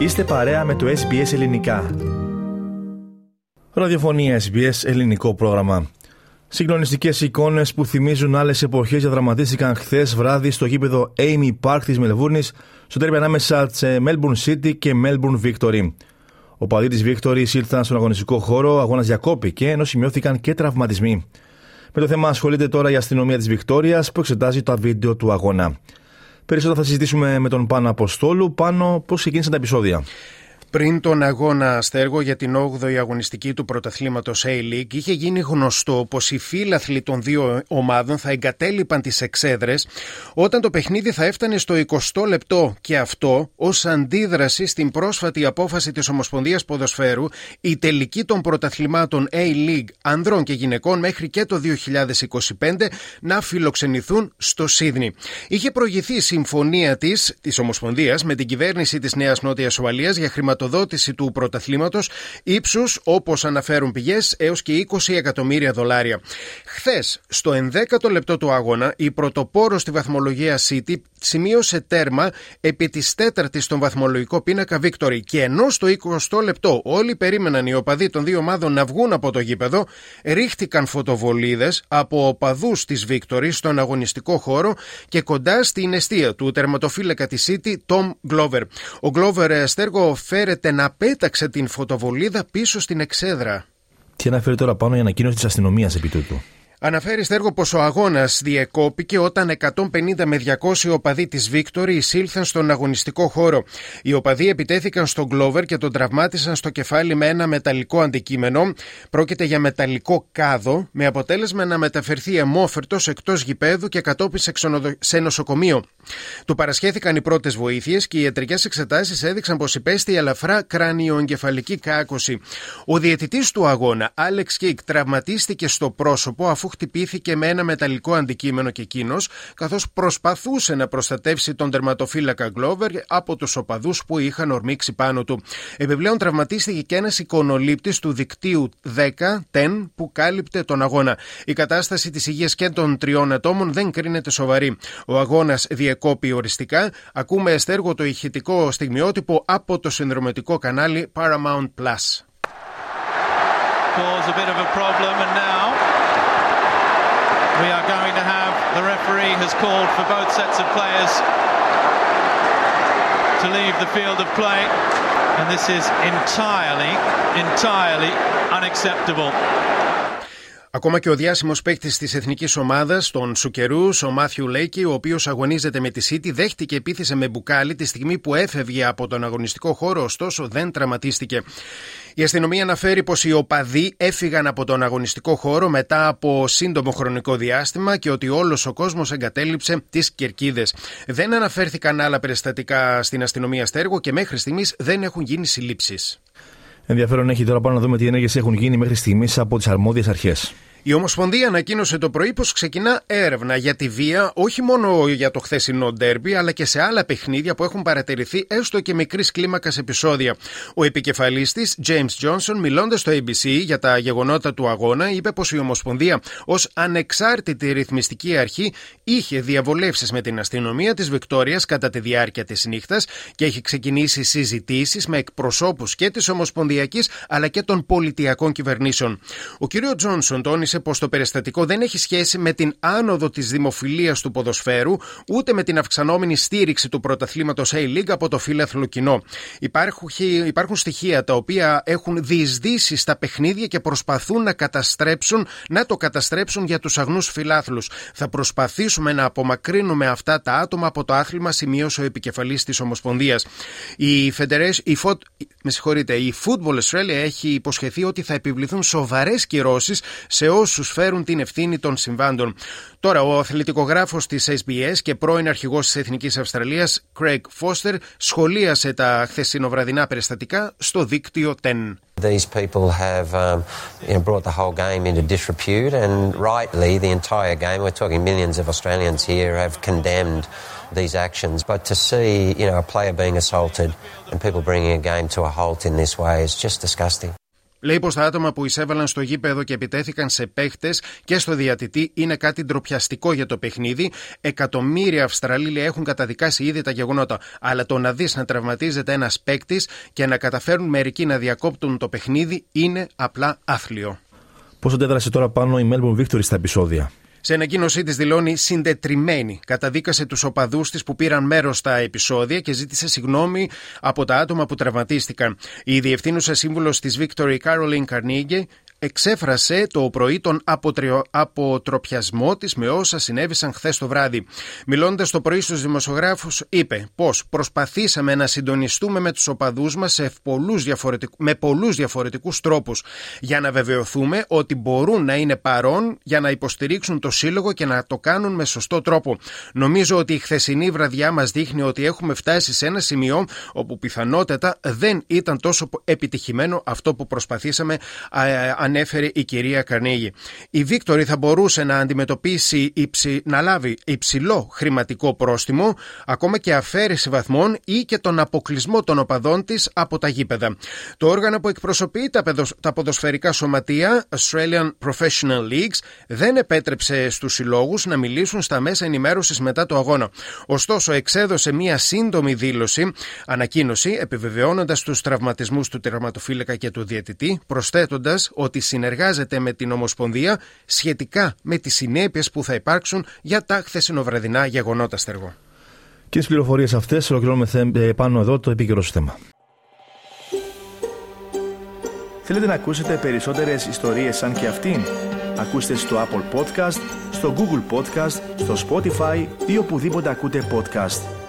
Είστε παρέα με το SBS Ελληνικά. Ραδιοφωνία SBS Ελληνικό πρόγραμμα. Συγκλονιστικές εικόνες που θυμίζουν άλλες εποχές διαδραματίστηκαν χθες βράδυ στο γήπεδο Amy Park της Μελβούρνης, στο τέρμι ανάμεσα σε Melbourne City και Melbourne Victory. Ο παδί της Victory ήλθαν στον αγωνιστικό χώρο, αγώνας διακόπηκε, ενώ σημειώθηκαν και τραυματισμοί. Με το θέμα ασχολείται τώρα η αστυνομία της Βικτόρια που εξετάζει τα βίντεο του αγώνα. Περισσότερα θα συζητήσουμε με τον Πάνο Αποστόλου. Πάνω πώς ξεκίνησαν τα επεισόδια; Πριν τον αγώνα Αστέργο για την 8η αγωνιστική του πρωταθλήματος A-League, είχε γίνει γνωστό πως οι φίλαθλοι των δύο ομάδων θα εγκατέλειπαν τις εξέδρες όταν το παιχνίδι θα έφτανε στο 20 λεπτό και αυτό ως αντίδραση στην πρόσφατη απόφαση της Ομοσπονδίας Ποδοσφαίρου η τελική των πρωταθλημάτων A-League ανδρών και γυναικών μέχρι και το 2025 να φιλοξενηθούν στο Σίδνη. Είχε προηγηθεί η συμφωνία της της Ομοσπονδίας με την κυβέρνηση της Νέας Νότιας Ουαλίας για χρηματοδότηση χρηματοδότηση του πρωταθλήματος ύψους, όπως αναφέρουν πηγές, έως και 20 εκατομμύρια δολάρια. Χθες, στο 11ο λεπτό του αγώνα, η πρωτοπόρο στη βαθμολογία City σημείωσε τέρμα επί της τέταρτης στον βαθμολογικό πίνακα Victory. Και ενώ στο 20ο λεπτό όλοι περίμεναν οι οπαδοί των δύο ομάδων να βγουν από το γήπεδο, ρίχτηκαν φωτοβολίδες από οπαδούς της Victory στον αγωνιστικό χώρο και κοντά στην αιστεία του τερματοφύλακα της City, Tom Glover. Ο Glover Στέργο φέρε να πέταξε την φωτοβολίδα πίσω στην εξέδρα. Τι αναφέρει τώρα πάνω η ανακοίνωση της αστυνομίας επί τούτου; Αναφέρει στέργο πως ο αγώνας διεκόπηκε όταν 150 με 200 οπαδοί της Βίκτορη εισήλθαν στον αγωνιστικό χώρο. Οι οπαδοί επιτέθηκαν στον Γκλόβερ και τον τραυμάτισαν στο κεφάλι με ένα μεταλλικό αντικείμενο. Πρόκειται για μεταλλικό κάδο, με αποτέλεσμα να μεταφερθεί αιμόφερτο εκτός γηπέδου και κατόπιν σε νοσοκομείο. Του παρασχέθηκαν οι πρώτες βοήθειες και οι ιατρικές εξετάσεις έδειξαν πως υπέστη ελαφρά κρανιοεγκεφαλική κάκωση. Ο διαιτητής του αγώνα, Άλεξ Κίκ, τραυματίστηκε στο πρόσωπο αφού χτυπήθηκε με ένα μεταλλικό αντικείμενο και εκείνο, καθώς προσπαθούσε να προστατεύσει τον τερματοφύλακα Γκλόβερ από τους οπαδούς που είχαν ορμήξει πάνω του. Επιπλέον τραυματίστηκε και ένας εικονολήπτης του δικτύου 10, TEN, που κάλυπτε τον αγώνα. Η κατάσταση της υγείας και των τριών ατόμων δεν κρίνεται σοβαρή. Ο αγώνας διεκόπη οριστικά. Ακούμε εστέργο το ηχητικό στιγμιότυπο από το συνδρομητικό κανάλι Paramount Plus. We are going to have the referee has called for both sets of players to leave the field of play, and this is entirely, entirely unacceptable. Ακόμα και ο διάσημος παίκτης της εθνικής ομάδας των Σουκερού, ο Μάθιου Λέικη, ο οποίος αγωνίζεται με τη City, δέχτηκε επίθεση με μπουκάλι τη στιγμή που έφευγε από τον αγωνιστικό χώρο, ωστόσο δεν τραυματίστηκε. Η αστυνομία αναφέρει πως οι οπαδοί έφυγαν από τον αγωνιστικό χώρο μετά από σύντομο χρονικό διάστημα και ότι όλος ο κόσμος εγκατέλειψε τις κερκίδες. Δεν αναφέρθηκαν άλλα περιστατικά στην αστυνομία στέργο και μέχρι στιγμής δεν έχουν γίνει συλλήψεις. Ενδιαφέρον έχει τώρα πάνω να δούμε τι ενέργειες έχουν γίνει μέχρι στιγμής από τις αρμόδιες αρχές. Η Ομοσπονδία ανακοίνωσε το πρωί πως ξεκινά έρευνα για τη βία όχι μόνο για το χθεσινό ντέρμπι, αλλά και σε άλλα παιχνίδια που έχουν παρατηρηθεί έστω και μικρής κλίμακας επεισόδια. Ο επικεφαλή τη, James Johnson, μιλώντας στο ABC για τα γεγονότα του αγώνα, είπε πως η Ομοσπονδία ως ανεξάρτητη ρυθμιστική αρχή είχε διαβολεύσεις με την αστυνομία της Βικτόριας κατά τη διάρκεια της νύχτας και έχει ξεκινήσει συζητήσεις με εκπροσώπους και της Ομοσπονδιακής αλλά και των πολιτιακών κυβερνήσεων. Ο κ. Τζόνσον τόνισε τόνισε πως το περιστατικό δεν έχει σχέση με την άνοδο της δημοφιλίας του ποδοσφαίρου, ούτε με την αυξανόμενη στήριξη του πρωταθλήματος A-League από το φίλαθλο κοινό. Υπάρχουν, υπάρχουν στοιχεία τα οποία έχουν διεισδύσει στα παιχνίδια και προσπαθούν να καταστρέψουν, να το καταστρέψουν για τους αγνούς φιλάθλους. Θα προσπαθήσουμε να απομακρύνουμε αυτά τα άτομα από το άθλημα, σημείωσε ο επικεφαλής της Ομοσπονδίας. Η, η, με συγχωρείτε, η Football Australia έχει υποσχεθεί ότι θα επιβληθούν σοβαρές κυρώσεις σε όσους φέρουν την ευθύνη των συμβάντων. Τώρα, ο αθλητικογράφος της SBS και πρώην αρχηγός της Εθνικής Αυστραλίας, Craig Foster, σχολίασε τα χθεσινοβραδινά περιστατικά στο δίκτυο TEN. These people have um, you know, brought the whole game into disrepute, and rightly, the entire game. We're talking millions of Australians here have condemned these actions. But to see, you know, a player being assaulted and people bringing a game to a halt in this way is just disgusting. Λέει πως τα άτομα που εισέβαλαν στο γήπεδο και επιτέθηκαν σε παίχτες και στο διατητή είναι κάτι ντροπιαστικό για το παιχνίδι. Εκατομμύρια Αυστραλοί έχουν καταδικάσει ήδη τα γεγονότα. Αλλά το να δεις να τραυματίζεται ένας παίκτης και να καταφέρουν μερικοί να διακόπτουν το παιχνίδι είναι απλά άθλιο. Πώς αντέδρασε τώρα πάνω η Melbourne Victory στα επεισόδια; Σε ανακοίνωσή της δηλώνει συντετριμένη. Καταδίκασε τους οπαδούς της που πήραν μέρος στα επεισόδια και ζήτησε συγγνώμη από τα άτομα που τραυματίστηκαν. Η διευθύνουσα σύμβουλος της Victory Caroline Carnegie εξέφρασε το πρωί τον αποτροπιασμό της με όσα συνέβησαν χθες το βράδυ. Μιλώντας το πρωί στους δημοσιογράφους, είπε πως προσπαθήσαμε να συντονιστούμε με τους οπαδούς μας με πολλούς διαφορετικούς τρόπους για να βεβαιωθούμε ότι μπορούν να είναι παρόν για να υποστηρίξουν το σύλλογο και να το κάνουν με σωστό τρόπο. Νομίζω ότι η χθεσινή βραδιά μας δείχνει ότι έχουμε φτάσει σε ένα σημείο όπου πιθανότατα δεν ήταν τόσο επιτυχημένο αυτό που προσπαθήσαμε ανέφερε η κυρία Καρνίγη. Η Βίκτορη θα μπορούσε να αντιμετωπίσει, υψη, να λάβει υψηλό χρηματικό πρόστιμο, ακόμα και αφαίρεση βαθμών ή και τον αποκλεισμό των οπαδών της από τα γήπεδα. Το όργανο που εκπροσωπεί τα, τα ποδοσφαιρικά σωματεία, Australian Professional Leagues, δεν επέτρεψε στους συλλόγους να μιλήσουν στα μέσα ενημέρωσης μετά το αγώνα. Ωστόσο, εξέδωσε μία σύντομη δήλωση, ανακοίνωση, επιβεβαιώνοντας τους τραυματισμούς του τερματοφύλακα και του διαιτητή, προσθέτοντας ότι συνεργάζεται με την Ομοσπονδία σχετικά με τις συνέπειες που θα υπάρξουν για τα χθεσινοβραδινά γεγονότα στεργό. Και τις πληροφορίες αυτές ολοκληρώνουμε ε, πάνω εδώ το επίκαιρο θέμα. Θέλετε να ακούσετε περισσότερες ιστορίες σαν και αυτήν; Ακούστε στο Apple Podcast, στο Google Podcast, στο Spotify ή οπουδήποτε ακούτε podcast.